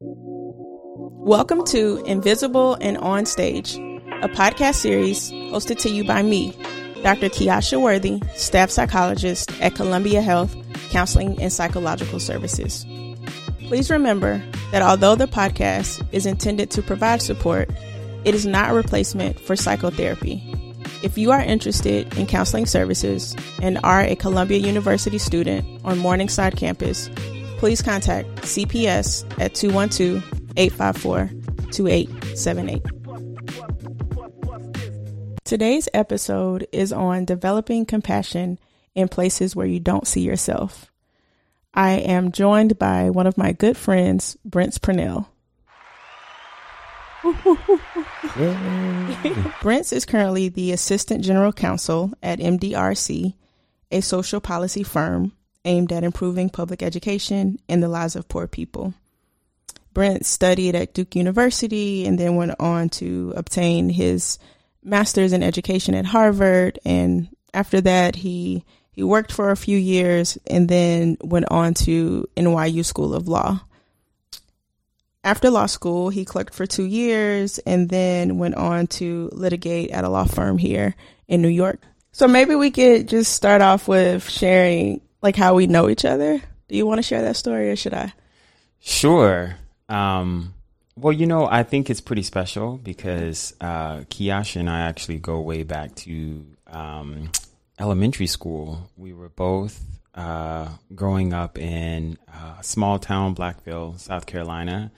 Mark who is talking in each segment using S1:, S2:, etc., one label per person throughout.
S1: Welcome to Invisible and On Stage, a podcast series hosted to you by me, Dr. Kiasha Worthy, staff psychologist at Columbia Health Counseling and Psychological Services. Please remember that although the podcast is intended to provide support, it is not a replacement for psychotherapy. If you are interested in counseling services and are a Columbia University student on Morningside campus, please contact CPS at 212 854 2878. Today's episode is on developing compassion in places where you don't see yourself. I am joined by one of my good friends, Brent Purnell. Brent is currently the Assistant General Counsel at MDRC, a social policy firm aimed at improving public education and the lives of poor people. Brent studied at Duke University and then went on to obtain his master's in education at Harvard. And after that, he he worked for a few years and then went on to NYU School of Law. After law school, he clerked for two years and then went on to litigate at a law firm here in New York. So maybe we could just start off with sharing like how we know each other. Do you want to share that story or should I?
S2: Sure. Um, well, you know, I think it's pretty special because uh, and I actually go way back to um, elementary school. We were both uh, growing up in a small town Blackville, South Carolina.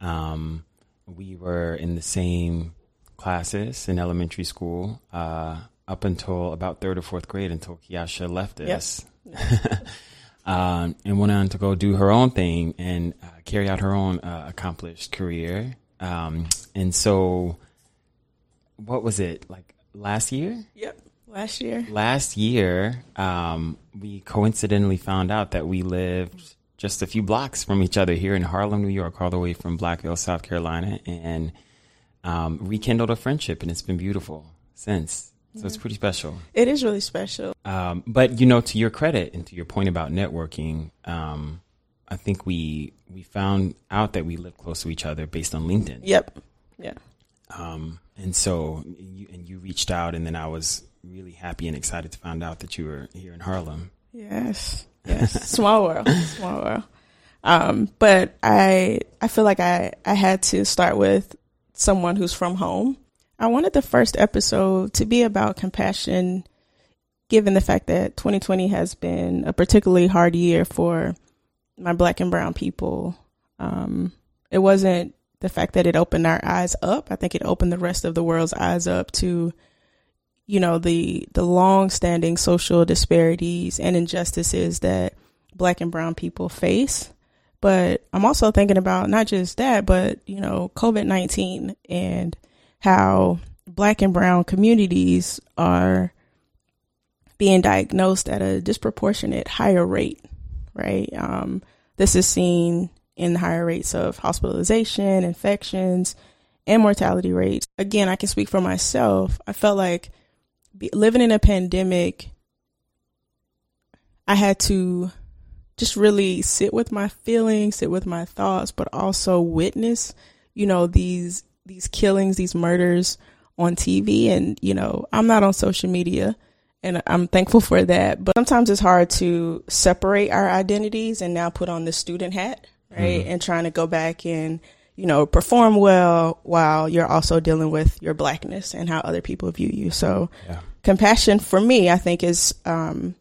S2: Um, we were in the same classes in elementary school uh, up until about third or fourth grade until Kiasha left us. um, and went on to go do her own thing and uh, carry out her own uh, accomplished career. Um, and so, what was it like last year?
S1: Yep, last year.
S2: Last year, um, we coincidentally found out that we lived just a few blocks from each other here in Harlem, New York, all the way from Blackville, South Carolina, and um, rekindled a friendship, and it's been beautiful since. So it's pretty special.
S1: It is really special.
S2: Um, but you know, to your credit and to your point about networking, um, I think we we found out that we live close to each other based on LinkedIn.
S1: Yep. Yeah.
S2: Um, and so you, and you reached out, and then I was really happy and excited to find out that you were here in Harlem.
S1: Yes. Yes. Small world. Small world. Um, but I I feel like I I had to start with someone who's from home I wanted the first episode to be about compassion, given the fact that 2020 has been a particularly hard year for my black and brown people. Um, it wasn't the fact that it opened our eyes up. I think it opened the rest of the world's eyes up to, you know, the the long standing social disparities and injustices that black and brown people face. But I'm also thinking about not just that, but, you know, COVID 19 and how black and brown communities are being diagnosed at a disproportionate higher rate, right? Um, this is seen in higher rates of hospitalization, infections, and mortality rates. Again, I can speak for myself. I felt like living in a pandemic, I had to just really sit with my feelings, sit with my thoughts, but also witness, you know, these these killings, these murders on TV. And, you know, I'm not on social media and I'm thankful for that. But sometimes it's hard to separate our identities and now put on the student hat, right? Mm-hmm. And trying to go back and, you know, perform well while you're also dealing with your blackness and how other people view you. So, yeah. compassion for me, I think, is um,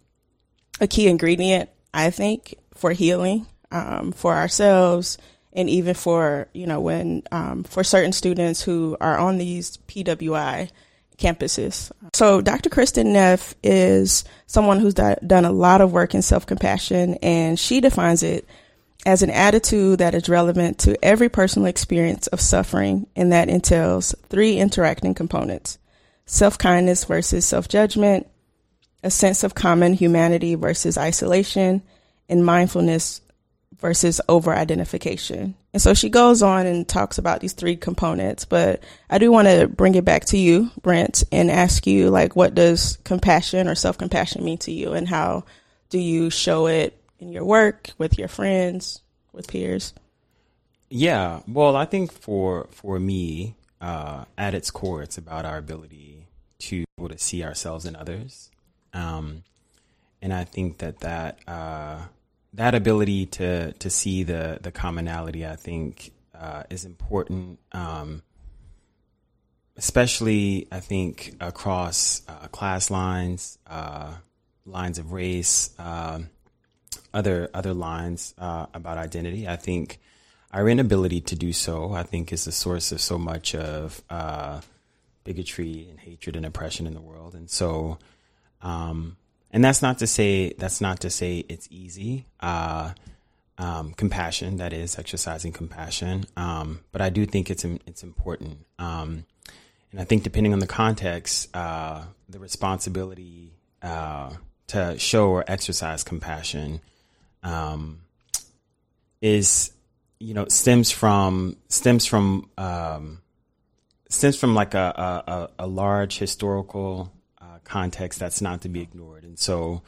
S1: a key ingredient, I think, for healing um, for ourselves and even for you know when um, for certain students who are on these PWI campuses. So Dr. Kristin Neff is someone who's done a lot of work in self compassion, and she defines it as an attitude that is relevant to every personal experience of suffering, and that entails three interacting components: self kindness versus self judgment, a sense of common humanity versus isolation, and mindfulness versus over identification. And so she goes on and talks about these three components, but I do want to bring it back to you, Brent, and ask you like what does compassion or self-compassion mean to you and how do you show it in your work, with your friends, with peers?
S2: Yeah, well, I think for for me, uh, at its core, it's about our ability to be able to see ourselves in others, um, and I think that that uh, that ability to to see the the commonality, I think, uh, is important. Um, especially, I think across uh, class lines, uh, lines of race, um, other other lines uh, about identity. I think our inability to do so, I think, is the source of so much of uh, bigotry and hatred and oppression in the world. And so, um, and that's not to say that's not to say it's easy. Uh, um, compassion, that is, exercising compassion. Um, but I do think it's it's important. Um, and I think depending on the context, uh, the responsibility uh, to show or exercise compassion um, is you know stems from stems from um, stems from like a, a, a large historical context that's not to be ignored. And so,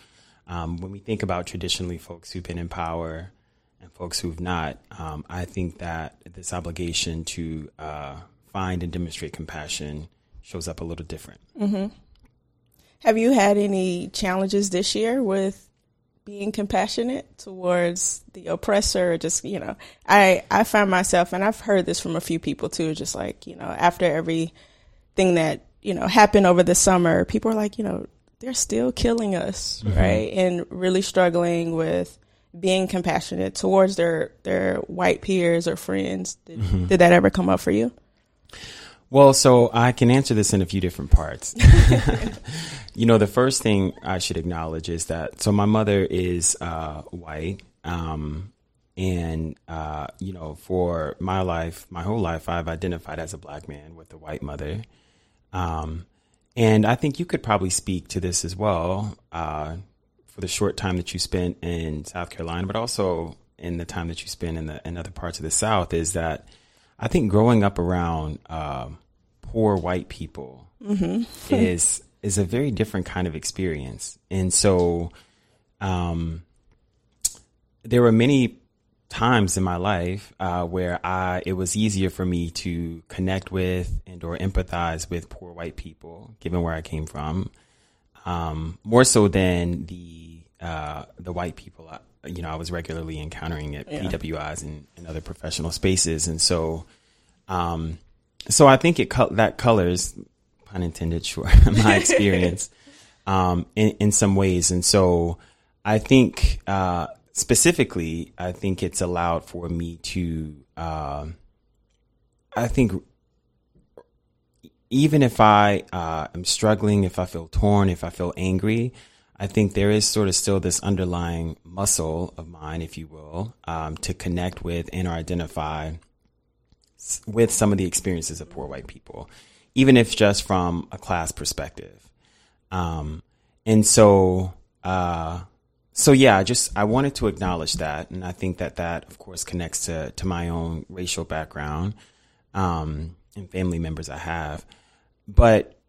S2: um, when we think about traditionally folks who've been in power and folks who've not, um, I think that this obligation to uh, find and demonstrate compassion shows up a little different.
S1: Mm-hmm. Have you had any challenges this year with being compassionate towards the oppressor just you know i i find myself and i've heard this from a few people too just like you know after everything that you know happened over the summer people are like you know they're still killing us mm-hmm. right and really struggling with being compassionate towards their their white peers or friends did, mm-hmm. did that ever come up for you
S2: well, so I can answer this in a few different parts. you know, the first thing I should acknowledge is that so my mother is uh, white, um, and uh, you know, for my life, my whole life, I've identified as a black man with a white mother. Um, and I think you could probably speak to this as well uh, for the short time that you spent in South Carolina, but also in the time that you spent in the in other parts of the South. Is that I think growing up around um, poor white people mm-hmm. is is a very different kind of experience. And so um, there were many times in my life uh, where I it was easier for me to connect with and or empathize with poor white people, given where I came from, um, more so than the uh, the white people. I, you know, I was regularly encountering at yeah. PWIs and, and, other professional spaces, and so um, so I think it that colors, pun intended, sure, my experience um, in in some ways, and so I think uh, specifically, I think it's allowed for me to, uh, I think. Even if I uh, am struggling, if I feel torn, if I feel angry, I think there is sort of still this underlying muscle of mine, if you will, um, to connect with and or identify with some of the experiences of poor white people, even if just from a class perspective. Um, and so, uh, so yeah, I just I wanted to acknowledge that, and I think that that of course connects to to my own racial background um, and family members I have. But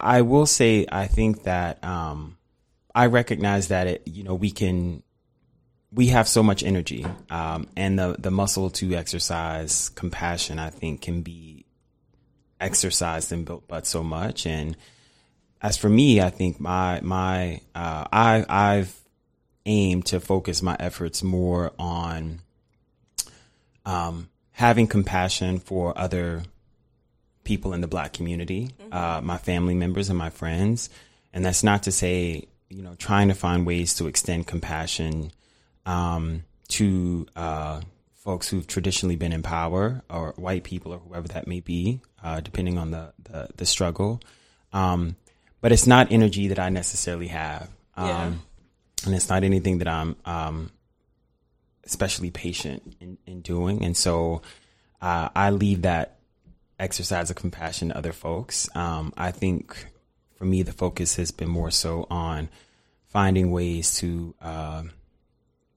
S2: I will say I think that um, I recognize that it you know we can we have so much energy, um, and the the muscle to exercise compassion, I think, can be exercised and built but so much. And as for me, I think my my uh, I I've aimed to focus my efforts more on um, having compassion for other people in the Black community, mm-hmm. uh, my family members and my friends, and that's not to say you know trying to find ways to extend compassion um, to uh, folks who've traditionally been in power or white people or whoever that may be, uh, depending on the, the, the struggle. Um, but it's not energy that I necessarily have. Um, yeah. And it's not anything that I'm um, especially patient in, in doing. And so uh, I leave that exercise of compassion to other folks. Um, I think for me, the focus has been more so on finding ways to uh,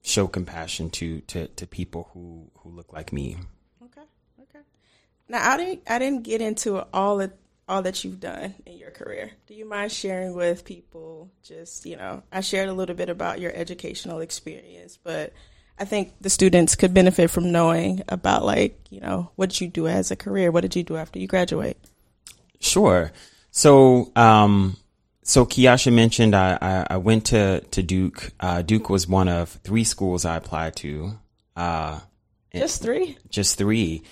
S2: show compassion to to to people who who look like me.
S1: Okay, okay. Now I didn't I didn't get into all of all that you've done in your career. Do you mind sharing with people? Just you know, I shared a little bit about your educational experience, but I think the students could benefit from knowing about like, you know, what did you do as a career? What did you do after you graduate?
S2: Sure. So, um, so Kiasha mentioned I, I, I, went to, to Duke. Uh, Duke was one of three schools I applied to. Uh,
S1: just three?
S2: Just three.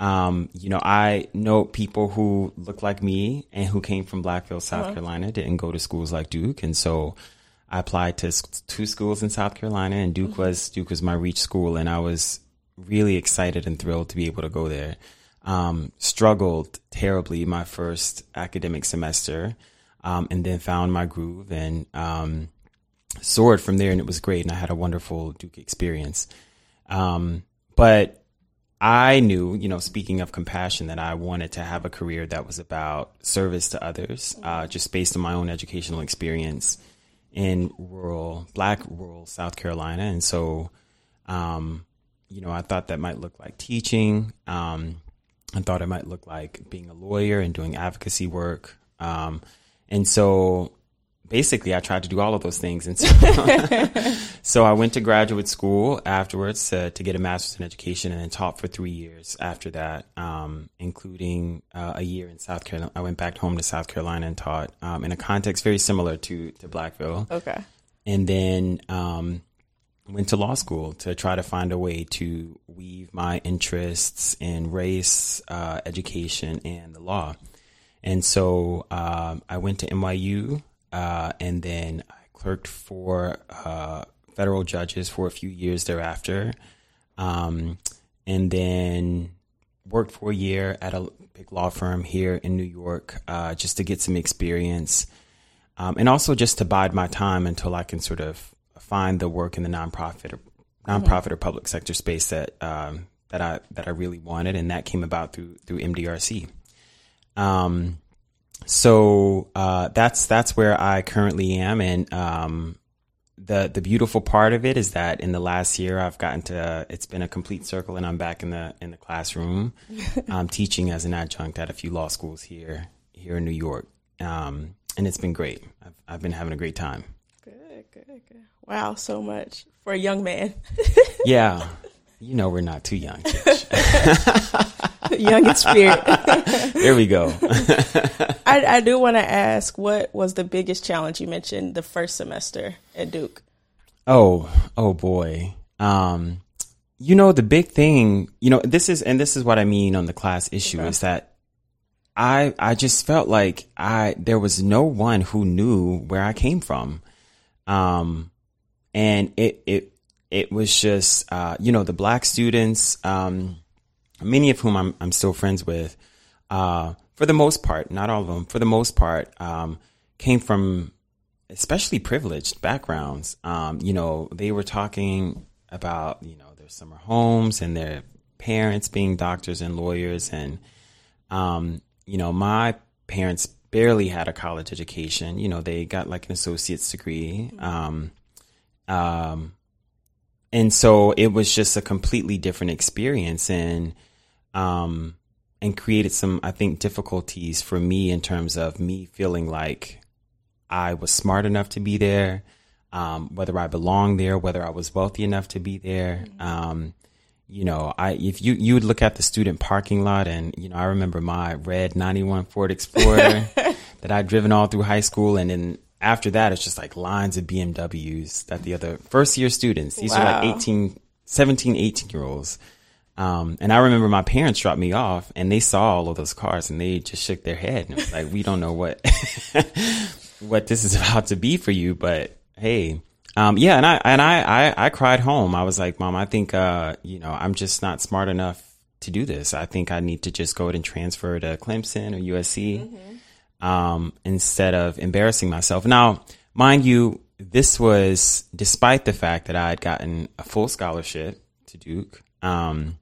S2: Um, you know, I know people who look like me and who came from Blackville, South uh-huh. Carolina, didn't go to schools like Duke. And so I applied to two schools in South Carolina and Duke mm-hmm. was, Duke was my reach school. And I was really excited and thrilled to be able to go there. Um, struggled terribly my first academic semester. Um, and then found my groove and, um, soared from there and it was great. And I had a wonderful Duke experience. Um, but I knew, you know, speaking of compassion, that I wanted to have a career that was about service to others, uh, just based on my own educational experience in rural, black rural South Carolina. And so, um, you know, I thought that might look like teaching. Um, I thought it might look like being a lawyer and doing advocacy work. Um, and so basically I tried to do all of those things. And so, so I went to graduate school afterwards to, to get a master's in education and then taught for three years after that, um, including uh, a year in South Carolina. I went back home to South Carolina and taught um, in a context very similar to, to Blackville.
S1: Okay.
S2: And then um, went to law school to try to find a way to weave my interests in race, uh, education, and the law. And so um, I went to NYU uh, and then I clerked for uh, federal judges for a few years thereafter. Um, and then worked for a year at a big law firm here in New York uh, just to get some experience. Um, and also just to bide my time until I can sort of find the work in the nonprofit or nonprofit mm-hmm. or public sector space that um, that I that I really wanted, and that came about through through MDRC. Um, so uh, that's that's where I currently am, and um, the the beautiful part of it is that in the last year I've gotten to it's been a complete circle, and I'm back in the in the classroom, um, teaching as an adjunct at a few law schools here here in New York, um, and it's been great. I've, I've been having a great time.
S1: Good, good, good. Wow, so much for a young man.
S2: yeah, you know we're not too young.
S1: young in spirit.
S2: there we go.
S1: I, I do want to ask, what was the biggest challenge you mentioned the first semester at Duke?
S2: Oh, oh boy. Um, you know, the big thing, you know, this is, and this is what I mean on the class issue okay. is that I, I just felt like I, there was no one who knew where I came from. Um, and it, it, it was just, uh, you know, the black students, um, many of whom I'm, I'm still friends with, uh, for the most part, not all of them, for the most part, um, came from especially privileged backgrounds. Um, you know, they were talking about, you know, their summer homes and their parents being doctors and lawyers. And, um, you know, my parents barely had a college education. You know, they got like an associate's degree. Um, um, and so it was just a completely different experience. And, um, and created some, I think, difficulties for me in terms of me feeling like I was smart enough to be there, um, whether I belonged there, whether I was wealthy enough to be there. Mm-hmm. Um, you know, I if you you would look at the student parking lot, and you know, I remember my red '91 Ford Explorer that I'd driven all through high school, and then after that, it's just like lines of BMWs that the other first year students, these wow. are like 18, 17, 18 year olds um, and I remember my parents dropped me off and they saw all of those cars and they just shook their head and it was like, we don't know what, what this is about to be for you, but hey, um, yeah. And I, and I, I, I cried home. I was like, mom, I think, uh, you know, I'm just not smart enough to do this. I think I need to just go ahead and transfer to Clemson or USC, mm-hmm. Um, instead of embarrassing myself. Now, mind you, this was despite the fact that I had gotten a full scholarship to Duke. Um,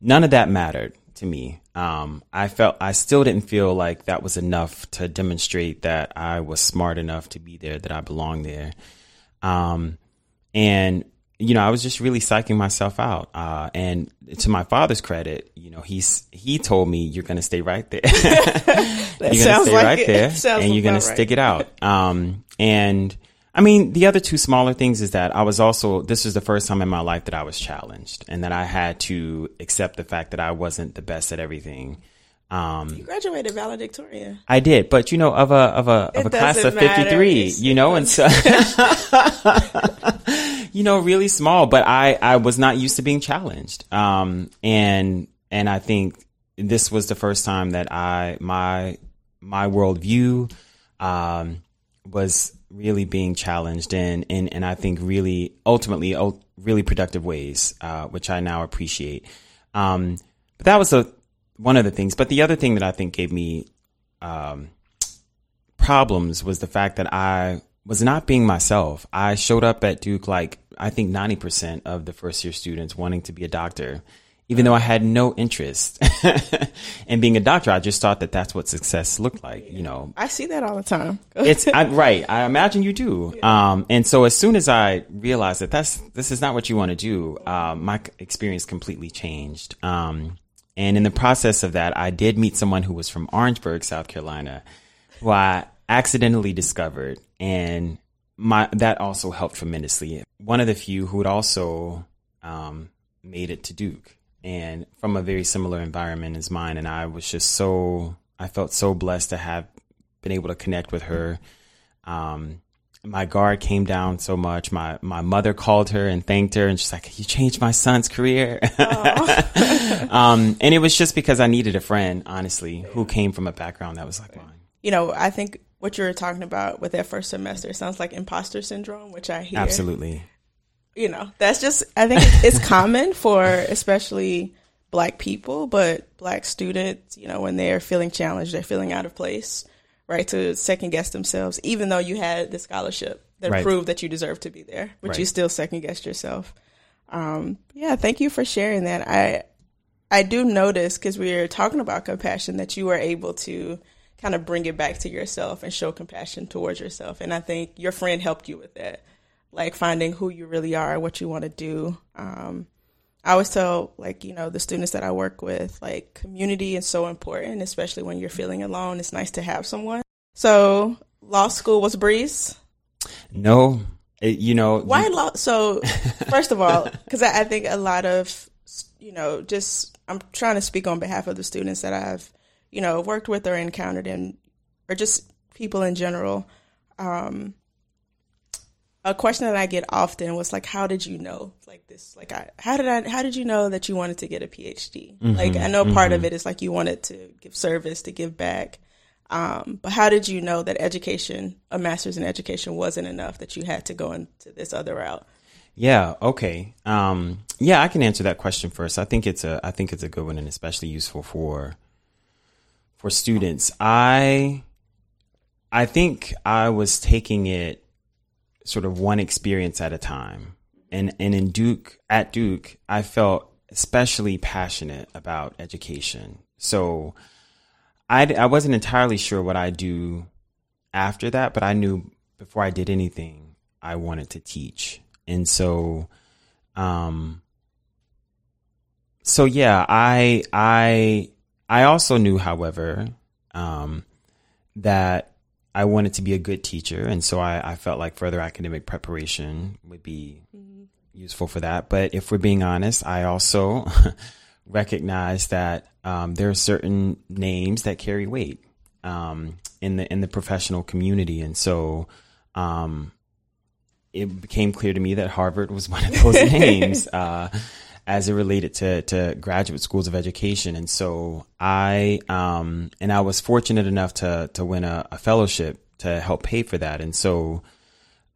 S2: none of that mattered to me. Um, I felt I still didn't feel like that was enough to demonstrate that I was smart enough to be there, that I belonged there. Um, and you know, I was just really psyching myself out. Uh, and to my father's credit, you know, he's he told me you're going to stay right there. you're going to stay
S1: like
S2: right
S1: it.
S2: there, and you're going to stick it out. Um, and I mean, the other two smaller things is that I was also, this was the first time in my life that I was challenged and that I had to accept the fact that I wasn't the best at everything.
S1: Um, you graduated valedictorian.
S2: I did, but you know, of a of a of a class of fifty three, you know, and so you know, really small. But I I was not used to being challenged, um, and and I think this was the first time that I my my worldview um, was really being challenged in, in and I think really ultimately really productive ways, uh, which I now appreciate. Um, but that was a one of the things. But the other thing that I think gave me um, problems was the fact that I was not being myself. I showed up at Duke like I think 90% of the first year students wanting to be a doctor, even though I had no interest in being a doctor. I just thought that that's what success looked like, you know.
S1: I see that all the time.
S2: it's I, right. I imagine you do. Yeah. Um, and so as soon as I realized that that's this is not what you want to do, um, my experience completely changed. Um, and in the process of that, I did meet someone who was from Orangeburg, South Carolina, who I accidentally discovered. And my, that also helped tremendously. One of the few who had also, um, made it to Duke and from a very similar environment as mine. And I was just so, I felt so blessed to have been able to connect with her. Um, my guard came down so much. My my mother called her and thanked her, and she's like, "You changed my son's career." um, and it was just because I needed a friend, honestly, who came from a background that was like mine.
S1: You know, I think what you were talking about with that first semester sounds like imposter syndrome, which I hear
S2: absolutely.
S1: You know, that's just I think it's common for especially black people, but black students. You know, when they're feeling challenged, they're feeling out of place right, to second guess themselves, even though you had the scholarship that right. proved that you deserve to be there, but right. you still second guessed yourself. Um, yeah, thank you for sharing that. I I do notice because we are talking about compassion that you were able to kind of bring it back to yourself and show compassion towards yourself, and I think your friend helped you with that, like finding who you really are, what you want to do. Um, I always tell like, you know, the students that I work with, like community is so important, especially when you're feeling alone. It's nice to have someone. So law school was a breeze?
S2: No, it, you know.
S1: Why law? So first of all, because I, I think a lot of, you know, just I'm trying to speak on behalf of the students that I've, you know, worked with or encountered and, or just people in general. Um, a question that I get often was like, "How did you know like this? Like, I, how did I? How did you know that you wanted to get a PhD? Mm-hmm, like, I know mm-hmm. part of it is like you wanted to give service, to give back, um, but how did you know that education, a master's in education, wasn't enough? That you had to go into this other route?
S2: Yeah. Okay. Um, yeah, I can answer that question first. I think it's a, I think it's a good one and especially useful for, for students. I, I think I was taking it sort of one experience at a time. And and in Duke at Duke, I felt especially passionate about education. So I I wasn't entirely sure what I'd do after that, but I knew before I did anything, I wanted to teach. And so um so yeah, I I I also knew, however, um, that I wanted to be a good teacher, and so I, I felt like further academic preparation would be mm-hmm. useful for that. But if we're being honest, I also recognize that um, there are certain names that carry weight um, in the in the professional community, and so um, it became clear to me that Harvard was one of those names. Uh, as it related to, to graduate schools of education. And so I, um, and I was fortunate enough to, to win a, a fellowship to help pay for that. And so,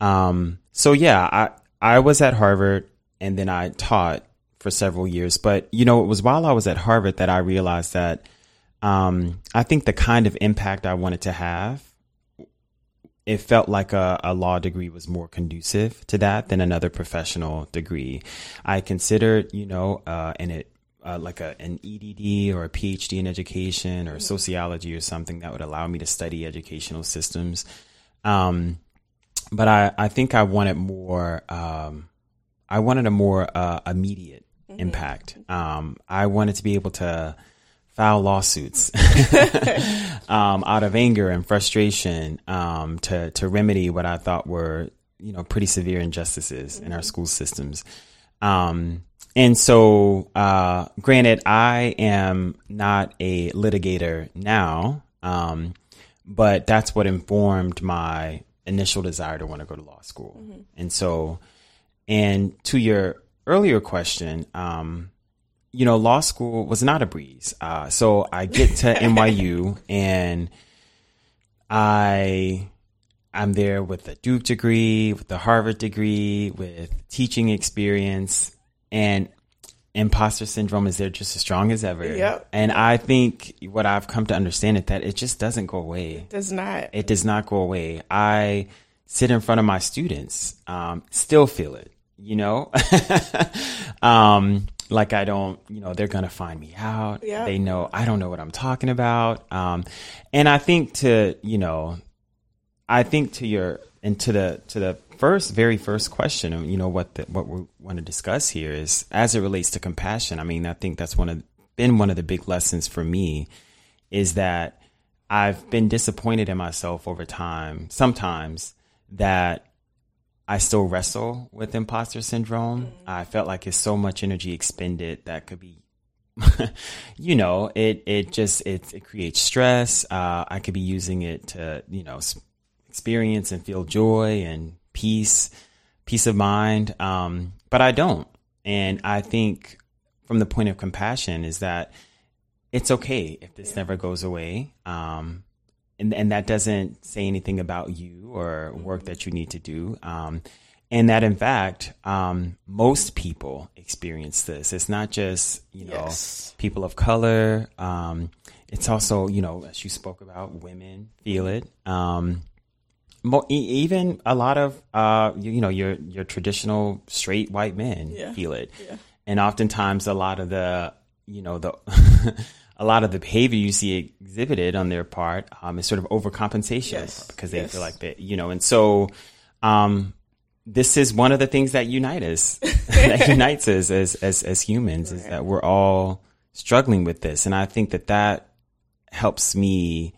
S2: um, so yeah, I, I was at Harvard and then I taught for several years. But, you know, it was while I was at Harvard that I realized that, um, I think the kind of impact I wanted to have it felt like a, a, law degree was more conducive to that than another professional degree. I considered, you know, uh, and it uh, like a, an EDD or a PhD in education or sociology or something that would allow me to study educational systems. Um, but I, I think I wanted more, um, I wanted a more uh, immediate. Impact. Um, I wanted to be able to file lawsuits um, out of anger and frustration um, to to remedy what I thought were you know pretty severe injustices in our school systems. Um, and so, uh, granted, I am not a litigator now, um, but that's what informed my initial desire to want to go to law school. And so, and to your earlier question, um, you know, law school was not a breeze. Uh, so I get to NYU and I I'm there with a Duke degree, with a Harvard degree, with teaching experience, and imposter syndrome is there just as strong as ever.
S1: Yep.
S2: And I think what I've come to understand is that it just doesn't go away.
S1: It does not.
S2: It does not go away. I sit in front of my students, um, still feel it, you know? um, like I don't, you know, they're going to find me out.
S1: Yeah.
S2: They know I don't know what I'm talking about. Um, and I think to, you know, I think to your, and to the, to the first, very first question, you know, what the, what we want to discuss here is as it relates to compassion. I mean, I think that's one of, been one of the big lessons for me is that I've been disappointed in myself over time, sometimes that I still wrestle with imposter syndrome. I felt like it's so much energy expended that could be, you know, it, it just, it, it creates stress. Uh, I could be using it to, you know, experience and feel joy and peace, peace of mind. Um, but I don't. And I think from the point of compassion is that it's okay if this never goes away. Um, and, and that doesn't say anything about you or work that you need to do. Um, and that in fact, um, most people experience this. It's not just, you know,
S1: Yes.
S2: people of color. Um, it's also, you know, as you spoke about, women feel it. Um, mo- even a lot of, uh, you, you know, your, your traditional straight white men
S1: Yeah.
S2: feel it.
S1: Yeah.
S2: And oftentimes a lot of the, you know, the, a lot of the behavior you see exhibited on their part um, is sort of overcompensation
S1: Yes.
S2: because they
S1: Yes.
S2: feel like they, you know, and so um, this is one of the things that unite us, that unites us as as as humans, is that we're all struggling with this, and I think that that helps me.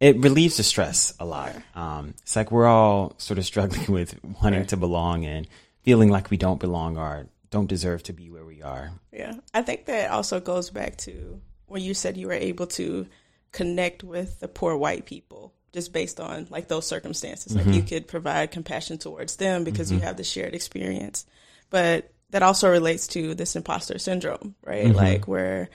S2: It relieves the stress a lot. Um, it's like we're all sort of struggling with wanting to belong and feeling like we don't belong or don't deserve to be where we are.
S1: Yeah. I think that also goes back to when you said you were able to connect with the poor white people just based on like those circumstances. Like you mm-hmm. could provide compassion towards them because you mm-hmm. have the shared experience. But that also relates to this imposter syndrome, right? Mm-hmm. Like where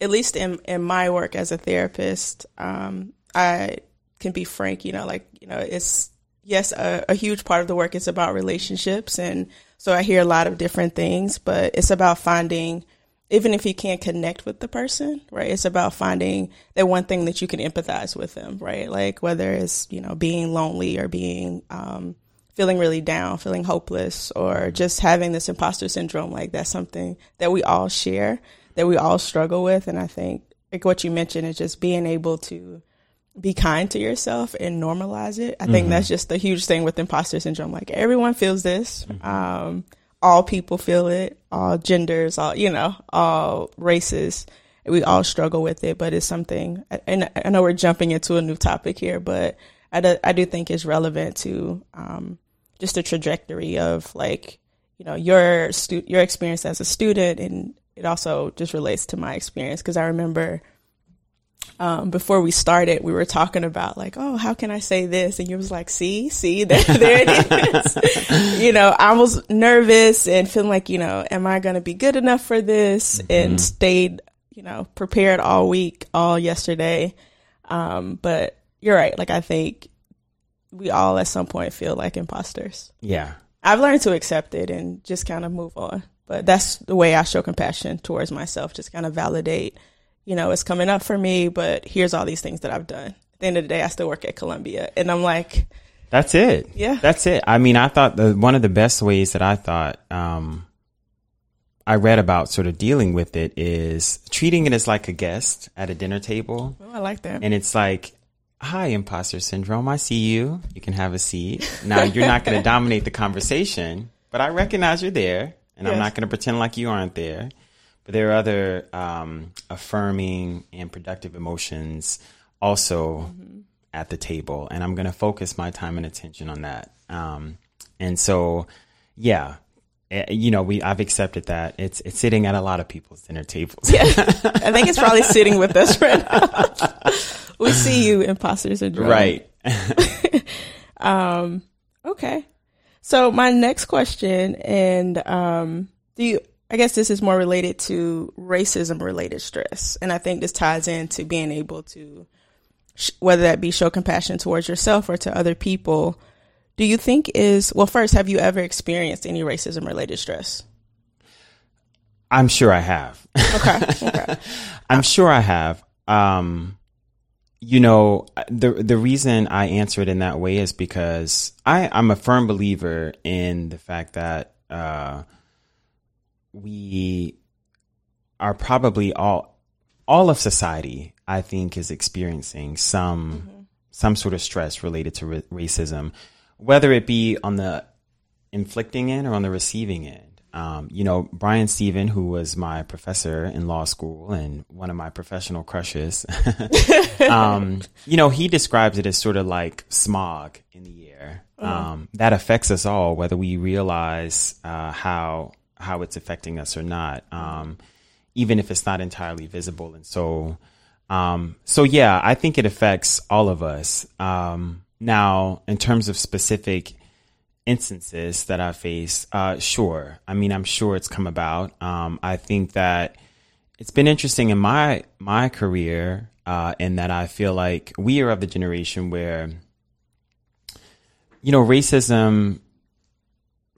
S1: at least in in my work as a therapist, um, I can be frank, you know, like, you know, it's yes, a, a huge part of the work is about relationships and so I hear a lot of different things, but it's about finding even if you can't connect with the person, right? It's about finding that one thing that you can empathize with them, right? Like whether it's, you know, being lonely or being um feeling really down, feeling hopeless, or just having this imposter syndrome, like that's something that we all share, that we all struggle with. And I think like what you mentioned is just being able to be kind to yourself and normalize it. I think that's just the huge thing with imposter syndrome. Like everyone feels this. Um, all people feel it, all genders, all, you know, all races. We all struggle with it, but it's something, and I know we're jumping into a new topic here, but I do, I do think it's relevant to, um, just the trajectory of like, you know, your stu- your experience as a student and it also just relates to my experience because I remember um, before we started, we were talking about like, oh, how can I say this? And you was like, see, see, there, there it is. you know, I was nervous and feeling like, you know, am I going to be good enough for this? And stayed, you know, prepared all week, all yesterday. Um, but you're right. Like, I think we all at some point feel like imposters.
S2: Yeah.
S1: I've learned to accept it and just kind of move on. But that's the way I show compassion towards myself, just kind of validate, you know, it's coming up for me, but here's all these things that I've done. At the end of the day, I still work at Columbia. And I'm like,
S2: That's it.
S1: Yeah.
S2: That's it. I mean, I thought the, one of the best ways that I thought um, I read about sort of dealing with it is treating it as like a guest at a dinner table.
S1: oh, I like that.
S2: And it's like, hi, imposter syndrome. I see you. You can have a seat. Now, you're not going to dominate the conversation, but I recognize you're there. And I'm not going to pretend like you aren't there. But there are other um, affirming and productive emotions also at the table. And I'm going to focus my time and attention on that. Um, and so, yeah, eh, you know, we I've accepted that it's it's sitting at a lot of people's dinner tables.
S1: Yeah, I think it's probably sitting with us right now. we see you, imposter syndrome.
S2: Right.
S1: um. Okay. So my next question, and um, do you? I guess this is more related to racism related stress, and I think this ties into being able to, sh- whether that be show compassion towards yourself or to other people. Do you think is well? First, have you ever experienced any racism related stress?
S2: I'm sure I have.
S1: Okay. Okay.
S2: I'm sure I have. Um, you know, the the reason I answer it in that way is because I I'm a firm believer in the fact that uh, we are probably all all of society. I think is experiencing some mm-hmm. some sort of stress related to ra- racism, whether it be on the inflicting end or on the receiving end. Um, you know, Bryan Steven, who was my professor in law school and one of my professional crushes, um, you know, he describes it as sort of like smog in the air uh-huh. um, that affects us all, whether we realize uh, how how it's affecting us or not, um, even if it's not entirely visible. And so, um, so yeah, I think it affects all of us. Um, now, in terms of specific instances that I face, uh, sure. I mean, I'm sure it's come about. Um, I think that it's been interesting in my my career, uh, in that I feel like we are of the generation where, you know, racism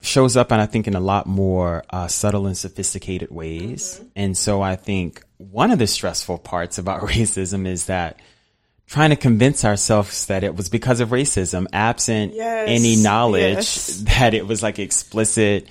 S2: shows up, and I think in a lot more uh, subtle and sophisticated ways. Mm-hmm. And so I think one of the stressful parts about racism is that trying to convince ourselves that it was because of racism, absent yes, any knowledge yes. that it was like explicit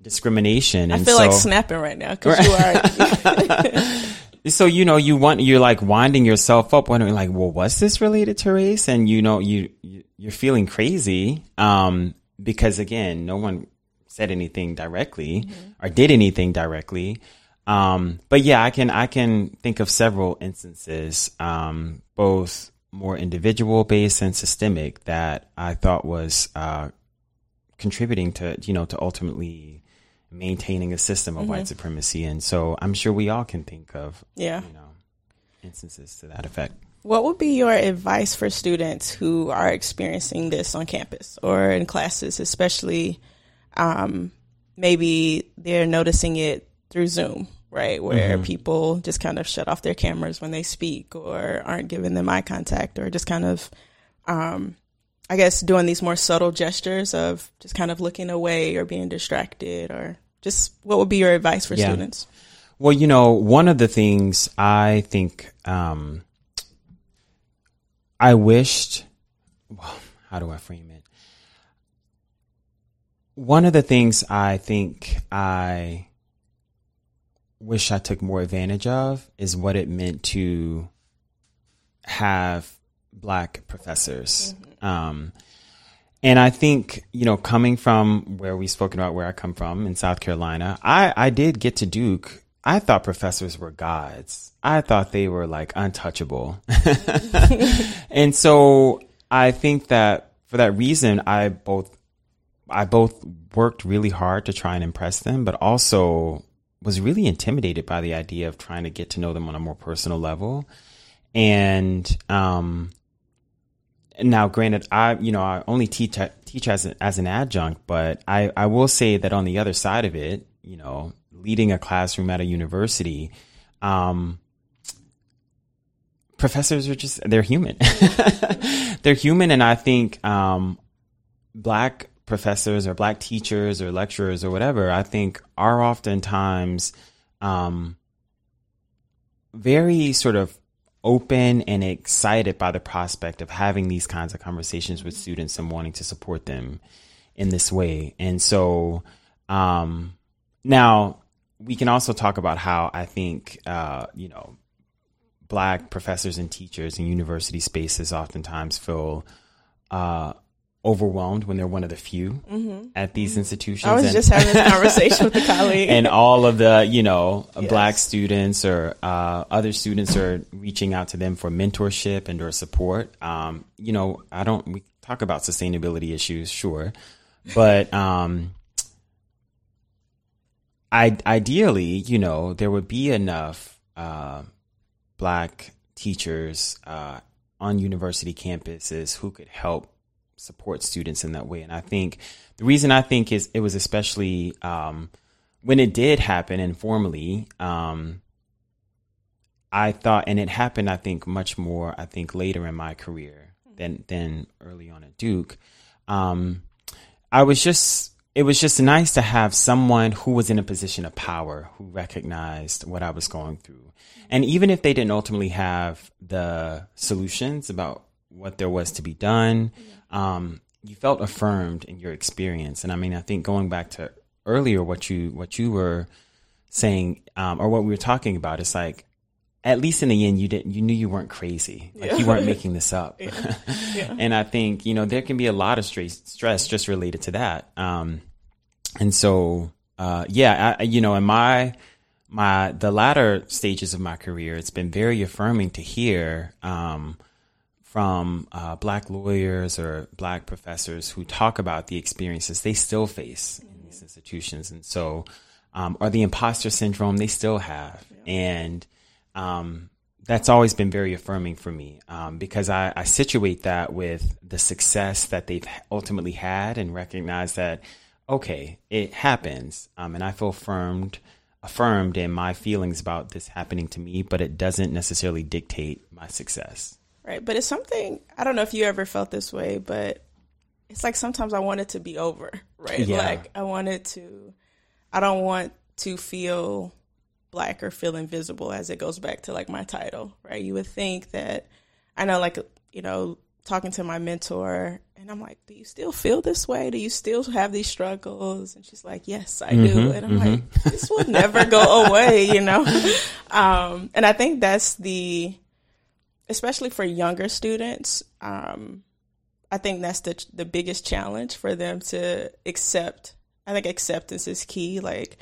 S2: discrimination.
S1: I and feel so, like snapping right now because right.
S2: you are. so you know, you want you're like winding yourself up, wondering like, well, was this related to race? And you know, you, you are feeling crazy um, because again, no one said anything directly mm-hmm. or did anything directly. Um, but yeah, I can I can think of several instances, um, both more individual based and systemic, that I thought was uh, contributing to you know to ultimately maintaining a system of mm-hmm. white supremacy. And so I'm sure we all can think of
S1: yeah
S2: you know instances to that effect.
S1: What would be your advice for students who are experiencing this on campus or in classes, especially um, maybe they're noticing it through Zoom, right? Where mm-hmm. people just kind of shut off their cameras when they speak or aren't giving them eye contact or just kind of, um, I guess, doing these more subtle gestures of just kind of looking away or being distracted or just what would be your advice for yeah. students?
S2: Well, you know, one of the things I think um, I wished, well, how do I frame it? One of the things I think I wish I took more advantage of is what it meant to have black professors. Mm-hmm. Um, and I think, you know, coming from where we've spoken about where I come from in South Carolina, I, I did get to Duke. I thought professors were gods. I thought they were like untouchable. and so I think that for that reason, I both, I both worked really hard to try and impress them, but also was really intimidated by the idea of trying to get to know them on a more personal level. And um, now, granted, I you know I only teach teach as as an adjunct, but I I will say that on the other side of it, you know, leading a classroom at a university, um, professors are just they're human. they're human, and I think um, black professors or black teachers or lecturers or whatever, I think are oftentimes um, very sort of open and excited by the prospect of having these kinds of conversations with students and wanting to support them in this way. And so um, now we can also talk about how I think, uh, you know, black professors and teachers in university spaces oftentimes feel uh, overwhelmed when they're one of the few mm-hmm. at these institutions. I
S1: was
S2: and,
S1: just having a conversation with a colleague.
S2: And all of the, you know, yes. black students or uh, other students are reaching out to them for mentorship and or support. Um, you know, I don't, we talk about sustainability issues, sure. but um, I ideally, you know, there would be enough uh, black teachers uh, on university campuses who could help support students in that way. And I think the reason I think is it was especially um, when it did happen informally. Um, I thought, and it happened, I think, much more, I think, later in my career than than early on at Duke. Um, I was just, it was just nice to have someone who was in a position of power who recognized what I was going through, and even if they didn't ultimately have the solutions about what there was to be done, um, you felt affirmed in your experience. And I mean, I think going back to earlier, what you what you were saying, um, or what we were talking about, is like at least in the end, you didn't, you knew you weren't crazy. Like yeah. you weren't making this up. Yeah. Yeah. and I think, you know, there can be a lot of stress, stress just related to that. Um, and so, uh, yeah, I, you know, in my, my, the latter stages of my career, it's been very affirming to hear, um, from uh, black lawyers or black professors who talk about the experiences they still face mm-hmm. in these institutions. And so, um, or the imposter syndrome they still have. And, um, that's always been very affirming for me um, because I, I, situate that with the success that they've ultimately had and recognize that okay it happens um, and I feel affirmed affirmed in my feelings about this happening to me but it doesn't necessarily dictate my success
S1: right but it's something I don't know if you ever felt this way but it's like sometimes I want it to be over right yeah. like I wanted to I don't want to feel black or feel invisible as it goes back to like my title, right? You would think that I know like you know talking to my mentor and I'm like, "Do you still feel this way? Do you still have these struggles?" And she's like, "Yes, I mm-hmm, do." And I'm mm-hmm. like, "This will never go away," you know. Um, and I think that's the especially for younger students, um, I think that's the the biggest challenge for them to accept. I think acceptance is key. Like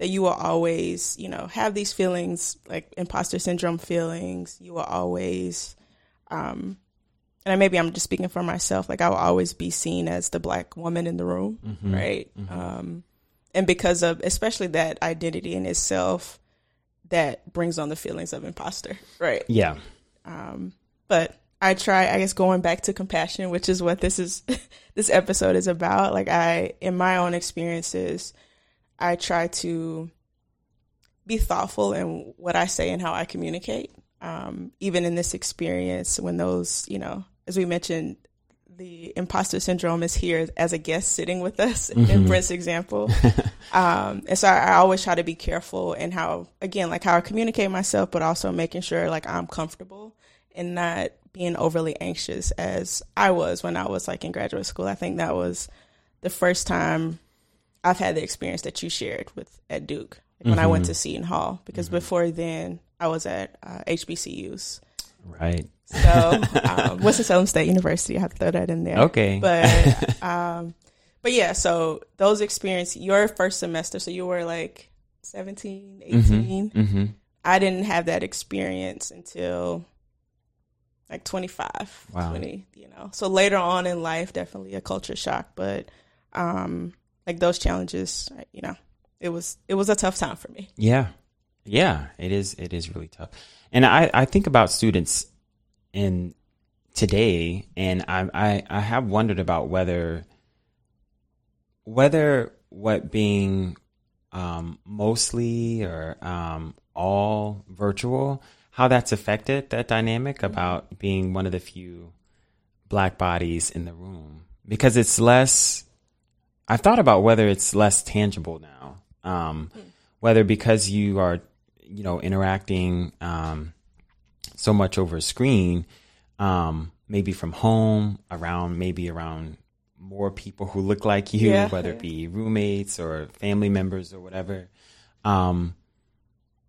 S1: that you will always, you know, have these feelings like imposter syndrome feelings. You will always, um, and maybe I'm just speaking for myself. Like I will always be seen as the black woman in the room, mm-hmm. right? Mm-hmm. Um, and because of especially that identity in itself, that brings on the feelings of imposter, right?
S2: Yeah.
S1: Um, but I try, I guess, going back to compassion, which is what this is, this episode is about. Like I, in my own experiences I try to be thoughtful in what I say and how I communicate. Um, even in this experience, when those, you know, as we mentioned, the imposter syndrome is here as a guest sitting with us mm-hmm. in Brent's example. um, and so I, I, always try to be careful in how, again, like how I communicate myself, but also making sure like I'm comfortable and not being overly anxious as I was when I was like in graduate school. I think that was the first time I've had the experience that you shared with at Duke like mm-hmm. when I went to mm-hmm. Seton Hall because mm-hmm. before then I was at uh, HBCUs.
S2: Right.
S1: So um, Winston Salem State University. I have to throw that in there.
S2: Okay.
S1: But um, but yeah. So those experience your first semester. So you were like 17, 18. Mm-hmm. mm-hmm. I didn't have that experience until like 25, wow. 20, you know. So later on in life, definitely a culture shock, but um, like those challenges, you know, it was it was a tough time for me.
S2: Yeah, yeah, it is. It is really tough, and I I think about students in today, and I I, I have wondered about whether whether what being um, mostly or um, all virtual, how that's affected that dynamic about being one of the few black bodies in the room because it's less I've thought about whether it's less tangible now, um, mm. whether because you are, you know, interacting um, so much over a screen, um, maybe from home, around maybe around more people who look like you, yeah, whether it be roommates or family members or whatever, um,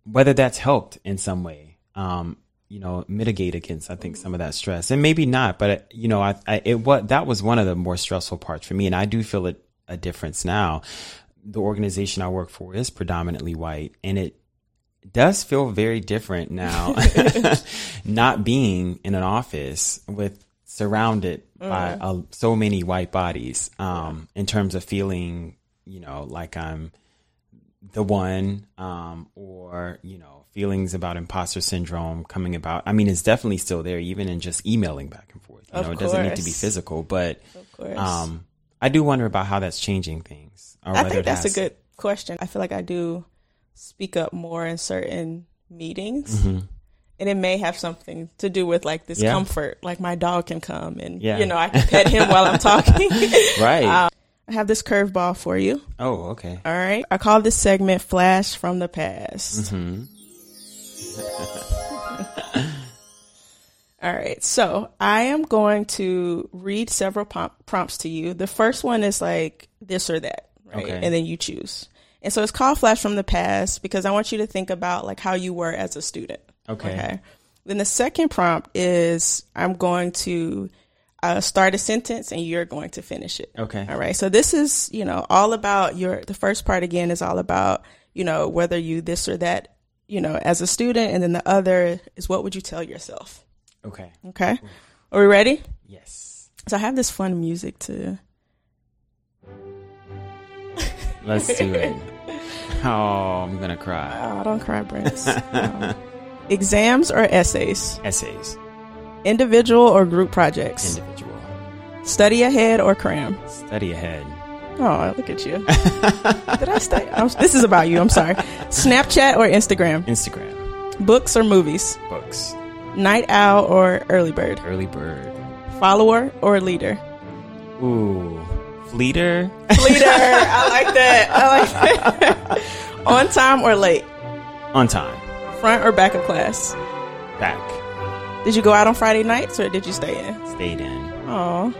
S2: whether that's helped in some way. Um, you know, mitigate against, I think, some of that stress, and maybe not, but you know, I, I it what that was one of the more stressful parts for me, and I do feel it a difference now. The organization I work for is predominantly white, and it does feel very different now not being in an office with surrounded by uh, so many white bodies um, in terms of feeling, you know, like I'm the one, um, or you know, feelings about imposter syndrome coming about. I mean, it's definitely still there, even in just emailing back and forth. You
S1: Of
S2: know, it doesn't need to be physical, but
S1: Of course.
S2: um, I do wonder about how that's changing things. Or
S1: I think that's a good question. I feel like I do speak up more in certain meetings.
S2: Mm-hmm.
S1: And it may have something to do with like this
S2: Yeah.
S1: comfort. Like my dog can come and
S2: Yeah.
S1: you know, I can pet him while I'm talking.
S2: right.
S1: Um, I have this curveball for you.
S2: oh, okay.
S1: All right. I call this segment Flash from the Past.
S2: hmm
S1: All right. So I am going to read several pom- prompts to you. The first one is like this or that, right?
S2: Okay.
S1: And then you choose. And so it's called Flash from the Past because I want you to think about like how you were as a student.
S2: Okay.
S1: Then the second prompt is I'm going to uh, start a sentence and you're going to finish it.
S2: Okay.
S1: All right. So this is, you know, all about your, the first part again is all about, you know, whether you this or that, you know, as a student. And then the other is what would you tell yourself?
S2: Okay.
S1: Okay. Are we ready?
S2: Yes.
S1: So I have this fun music to.
S2: Let's do it. Oh, I'm gonna cry.
S1: Oh, don't cry, Brent. Um, exams or essays?
S2: Essays.
S1: Individual or group projects?
S2: Individual.
S1: Study ahead or cram?
S2: Study ahead.
S1: Oh, look at you. Did I stay? I'm, this is about you. I'm sorry. Snapchat or Instagram?
S2: Instagram.
S1: Books or movies?
S2: Books.
S1: Night owl or early bird?
S2: Early bird.
S1: Follower or leader?
S2: Ooh. Fleeter.
S1: Leader. I like that. I like that. On time or late?
S2: On time.
S1: Front or back of class?
S2: Back.
S1: Did you go out on Friday nights or did you stay in?
S2: Stayed in.
S1: Oh.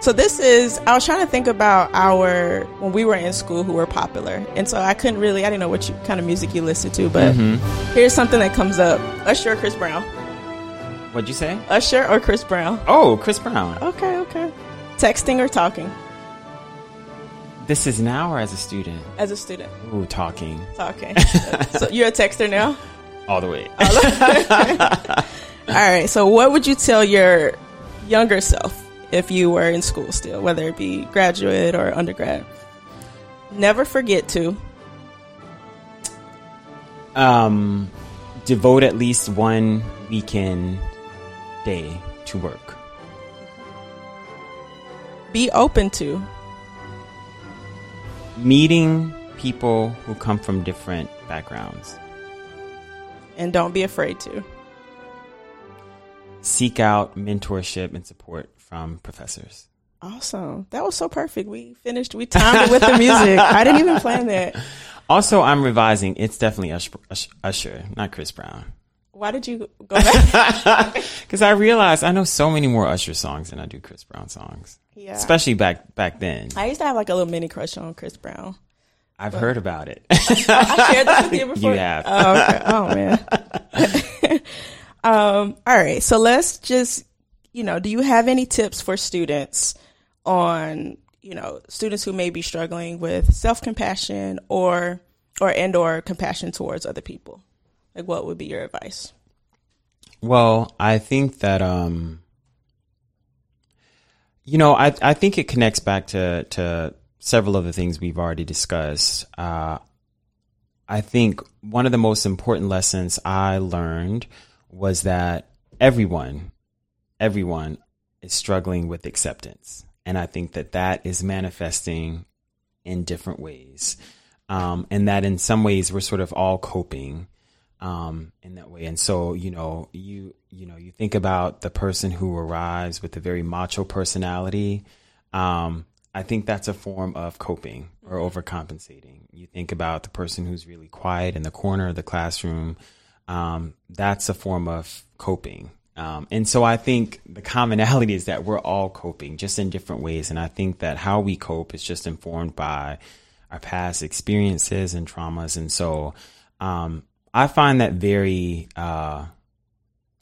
S1: So this is I was trying to think about our when we were in school who were popular. And so I couldn't really I didn't know what you, kind of music you listened to, but mm-hmm. here's something that comes up. Usher Chris Brown?
S2: What'd you say?
S1: Usher or Chris Brown?
S2: Oh, Chris Brown.
S1: Okay, okay. Texting or talking
S2: This is now or as a student?
S1: as a student?
S2: Ooh, talking.
S1: Talking. so you're a texter now?
S2: All the way.
S1: All right. So what would you tell your younger self if you were in school still, whether it be graduate or undergrad? Never forget to
S2: um, devote at least one weekend day to work.
S1: be open to
S2: Meeting people who come from different backgrounds.
S1: and don't be afraid to.
S2: Seek out mentorship and support from professors.
S1: Awesome. That was so perfect. We finished. We timed it with the music. I didn't even plan that.
S2: Also, I'm revising. It's definitely Usher, Usher, not Chris Brown.
S1: Why did you go back?
S2: Because I realized I know so many more Usher songs than I do Chris Brown songs.
S1: Yeah.
S2: Especially back back then.
S1: I used to have like a little mini crush on Chris Brown.
S2: I've heard about it.
S1: I shared this with you before.
S2: You have.
S1: Oh, okay. oh man. um, all right. So let's just, you know, do you have any tips for students on, you know, students who may be struggling with self compassion or, or and or compassion towards other people? Like, what would be your advice?
S2: Well, I think that um you know, I I think it connects back to to several of the things we've already discussed. Uh I think one of the most important lessons I learned was that everyone everyone is struggling with acceptance. And I think that that is manifesting in different ways. Um, and that in some ways we're sort of all coping um, in that way. And so, you know, you you know, you think about the person who arrives with a very macho personality. Um, I think that's a form of coping or overcompensating. You think about the person who's really quiet in the corner of the classroom. Um, that's a form of coping. Um, and so I think the commonality is that we're all coping just in different ways. And I think that how we cope is just informed by our past experiences and traumas. And so, um, I find that very, uh,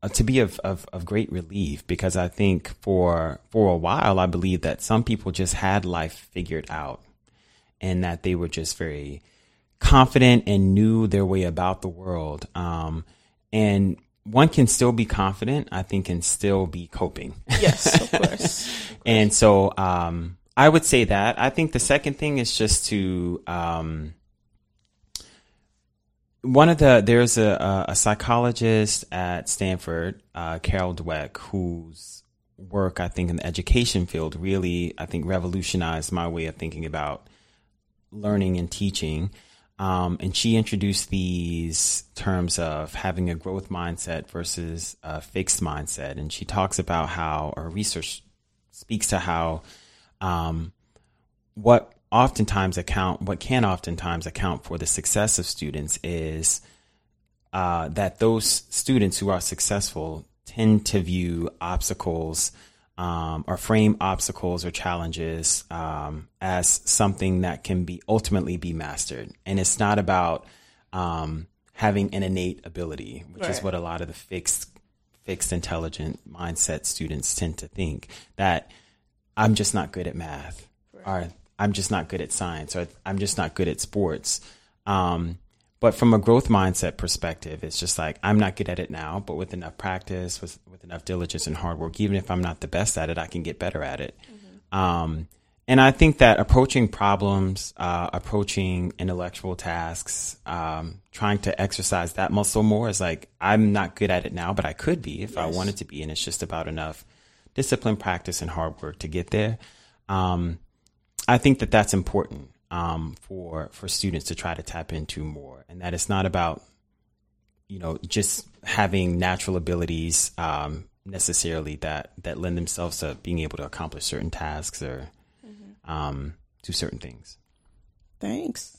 S2: uh, to be of, of, of great relief because I think for, for a while, I believe that some people just had life figured out and that they were just very confident and knew their way about the world. Um, and one can still be confident, I think, and still be coping.
S1: Yes, of course.
S2: and so, um, I would say that. I think the second thing is just to, um, one of the there's a, a psychologist at Stanford, uh, Carol Dweck, whose work I think in the education field really I think revolutionized my way of thinking about learning and teaching. Um, and she introduced these terms of having a growth mindset versus a fixed mindset. And she talks about how, or research speaks to how, um, what oftentimes account, what can oftentimes account for the success of students is uh, that those students who are successful tend to view obstacles um, or frame obstacles or challenges um, as something that can be ultimately be mastered. And it's not about um, having an innate ability, which right. is what a lot of the fixed fixed intelligent mindset students tend to think that I'm just not good at math right. or I'm just not good at science or I'm just not good at sports. Um, but from a growth mindset perspective, it's just like I'm not good at it now, but with enough practice, with with enough diligence and hard work, even if I'm not the best at it, I can get better at it. Mm-hmm. Um, and I think that approaching problems, uh, approaching intellectual tasks, um, trying to exercise that muscle more is like I'm not good at it now, but I could be if yes. I wanted to be, and it's just about enough discipline, practice, and hard work to get there. Um, I think that that's important um, for for students to try to tap into more, and that it's not about you know just having natural abilities um, necessarily that that lend themselves to being able to accomplish certain tasks or mm-hmm. um, do certain things.
S1: Thanks.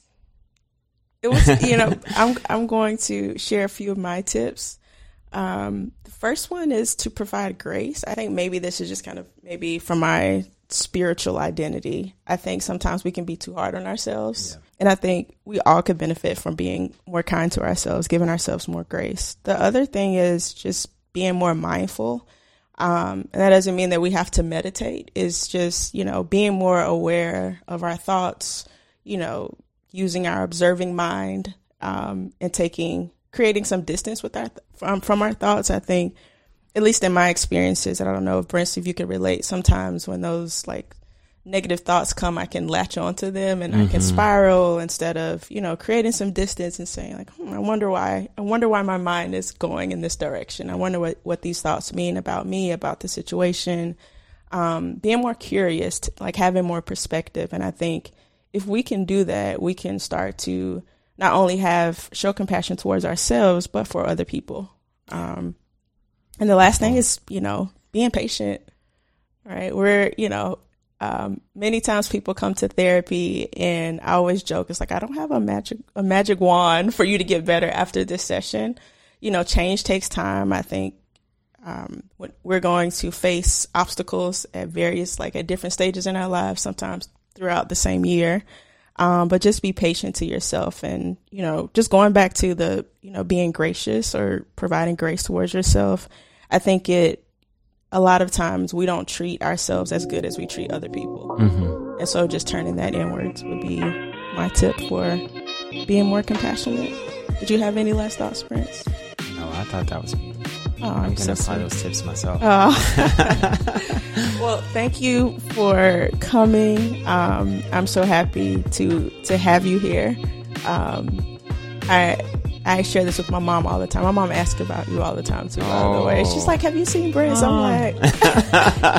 S1: It was you know I'm I'm going to share a few of my tips. Um, the first one is to provide grace. I think maybe this is just kind of maybe from my spiritual identity. I think sometimes we can be too hard on ourselves. Yeah. And I think we all could benefit from being more kind to ourselves, giving ourselves more grace. The other thing is just being more mindful. Um, and that doesn't mean that we have to meditate. It's just, you know, being more aware of our thoughts, you know, using our observing mind um, and taking, creating some distance with our, from, from our thoughts. I think at least in my experiences, and I don't know if Brent, if you could relate, sometimes when those like negative thoughts come, I can latch onto them and mm-hmm. I can mm-hmm. spiral instead of, you know, creating some distance and saying like, hmm, I wonder why, I wonder why my mind is going in this direction. I wonder what, what these thoughts mean about me, about the situation. Um, being more curious, to, like having more perspective. And I think if we can do that, we can start to not only have show compassion towards ourselves, but for other people. Um, and the last thing is, you know, being patient, right? We're, you know, um, many times people come to therapy and I always joke, it's like, I don't have a magic, a magic wand for you to get better after this session. You know, change takes time. I think, um, we're going to face obstacles at various, like at different stages in our lives, sometimes throughout the same year. Um, but just be patient to yourself and, you know, just going back to the, you know, being gracious or providing grace towards yourself. I think it, a lot of times we don't treat ourselves as good as we treat other people. Mm-hmm. And so just turning that inwards would be my tip for being more compassionate. Did you have any last thoughts, Prince?
S2: No, I thought that was beautiful. Oh, I'm, I'm gonna so apply those tips myself.
S1: Oh. well, thank you for coming. Um, I'm so happy to to have you here. Um, I I share this with my mom all the time. My mom asks about you all the time too. By the way, she's like, "Have you seen Brent?" I'm like,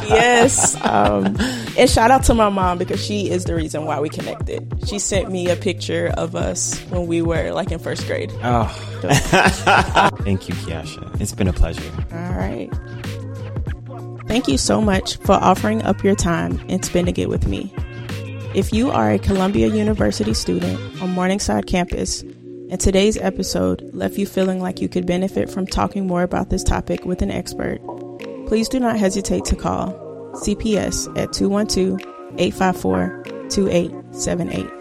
S1: "Yes." Um, and shout out to my mom because she is the reason why we connected. She sent me a picture of us when we were like in first grade.
S2: Oh, thank you, Kiasha. It's been a pleasure.
S1: All right. Thank you so much for offering up your time and spending it with me. If you are a Columbia University student on Morningside campus and today's episode left you feeling like you could benefit from talking more about this topic with an expert, please do not hesitate to call CPS at 212 854 2878.